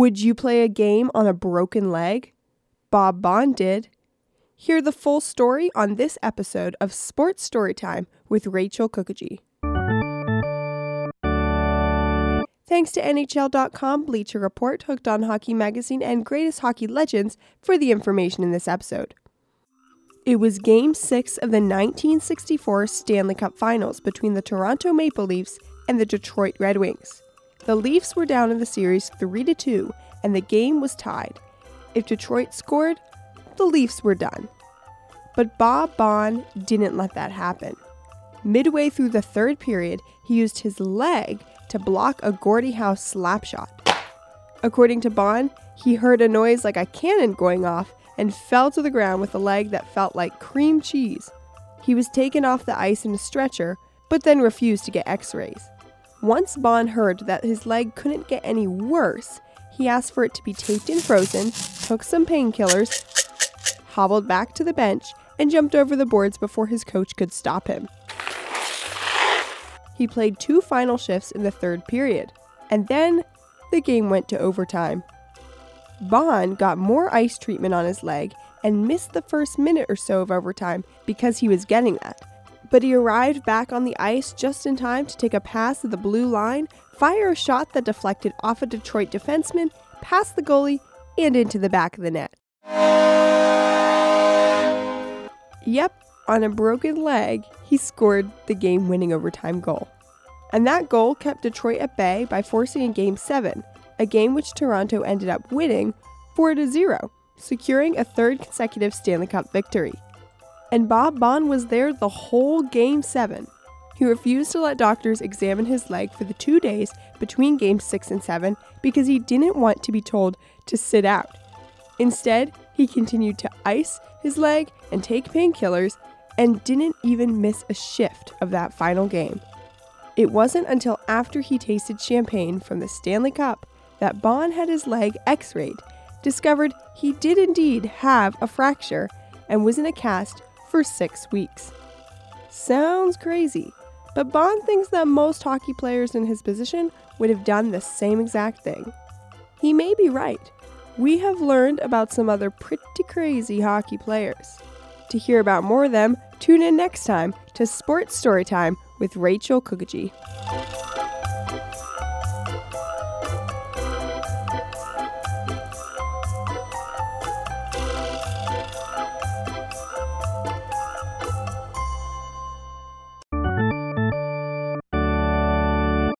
Would you play a game on a broken leg? Bob Baun did. Hear the full story on this episode of Sports Storytime with Rachel Kukaji. Thanks to NHL.com, Bleacher Report, Hooked on Hockey Magazine, and Greatest Hockey Legends for the information in this episode. It was Game 6 of the 1964 Stanley Cup Finals between the Toronto Maple Leafs and the Detroit Red Wings. The Leafs were down in the series 3 to 2 and the game was tied. If Detroit scored, the Leafs were done. But Bob Baun didn't let that happen. Midway through the third period, he used his leg to block a Gordie Howe slap shot. According to Baun, he heard a noise like a cannon going off and fell to the ground with a leg that felt like cream cheese. He was taken off the ice in a stretcher, but then refused to get x rays. Once Baun heard that his leg couldn't get any worse, he asked for it to be taped and frozen, took some painkillers, hobbled back to the bench, and jumped over the boards before his coach could stop him. He played two final shifts in the third period, and then the game went to overtime. Baun got more ice treatment on his leg and missed the first minute or so of overtime because he was getting that. But he arrived back on the ice just in time to take a pass at the blue line, fire a shot that deflected off a Detroit defenseman, past the goalie, and into the back of the net. Yep, on a broken leg, he scored the game winning overtime goal. And that goal kept Detroit at bay by forcing a game 7, a game which Toronto ended up winning 4 0, securing a third consecutive Stanley Cup victory. And Bob Baun was there the whole game 7. He refused to let doctors examine his leg for the two days between games 6 and 7 because he didn't want to be told to sit out. Instead, he continued to ice his leg and take painkillers and didn't even miss a shift of that final game. It wasn't until after he tasted champagne from the Stanley Cup that Baun had his leg x rayed, discovered he did indeed have a fracture, and was in a cast for six weeks. Sounds crazy, but Baun thinks that most hockey players in his position would have done the same exact thing. He may be right. We have learned about some other pretty crazy hockey players. To hear about more of them, tune in next time to Sports Storytime with Rachel Kukaji.